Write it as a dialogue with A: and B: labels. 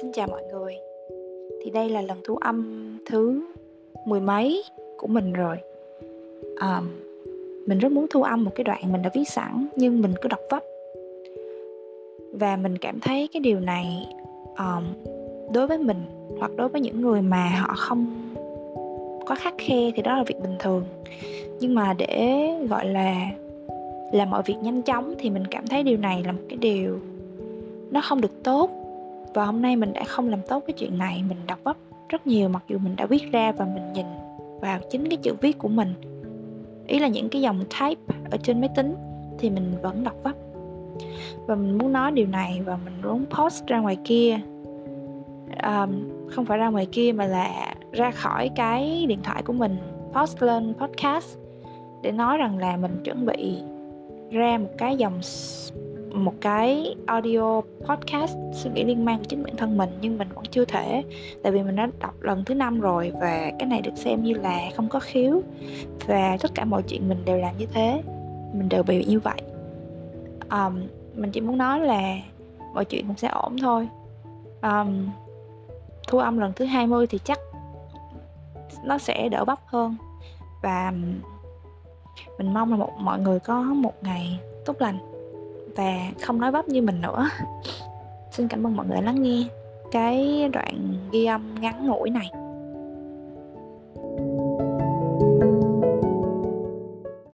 A: Xin chào mọi người. Thì đây là lần thu âm thứ mười mấy của mình rồi. À, Mình rất muốn thu âm một cái đoạn mình đã viết sẵn Nhưng mình cứ đọc vấp. Và mình cảm thấy cái điều này um, Đối với mình hoặc đối với những người mà họ không có khắc khe thì đó là việc bình thường. Nhưng mà để gọi là làm mọi việc nhanh chóng thì mình cảm thấy điều này là một cái điều nó không được tốt và hôm nay mình đã không làm tốt cái chuyện này mình đọc vấp rất nhiều mặc dù mình đã viết ra và mình nhìn vào chính cái chữ viết của mình. Ý là những cái dòng type ở trên máy tính thì mình vẫn đọc vấp và mình muốn nói điều này và mình muốn post ra ngoài kia. Um, không phải ra ngoài kia mà là ra khỏi cái điện thoại của mình post lên podcast để nói rằng là mình chuẩn bị ra một cái dòng một cái audio podcast suy nghĩ liên quan chính bản thân mình nhưng mình vẫn chưa thể. Tại vì mình đã đọc lần thứ năm rồi và cái này được xem như là không có khiếu. Và tất cả mọi chuyện mình đều làm như thế. Mình đều bị như vậy. Um, mình chỉ muốn nói là mọi chuyện cũng sẽ ổn thôi. Um, thu âm lần thứ 20 thì chắc nó sẽ đỡ bắp hơn. Và mình mong là một mọi người có một ngày tốt lành và không nói bắp như mình nữa. Xin cảm ơn mọi người lắng nghe cái đoạn ghi âm ngắn ngủi này.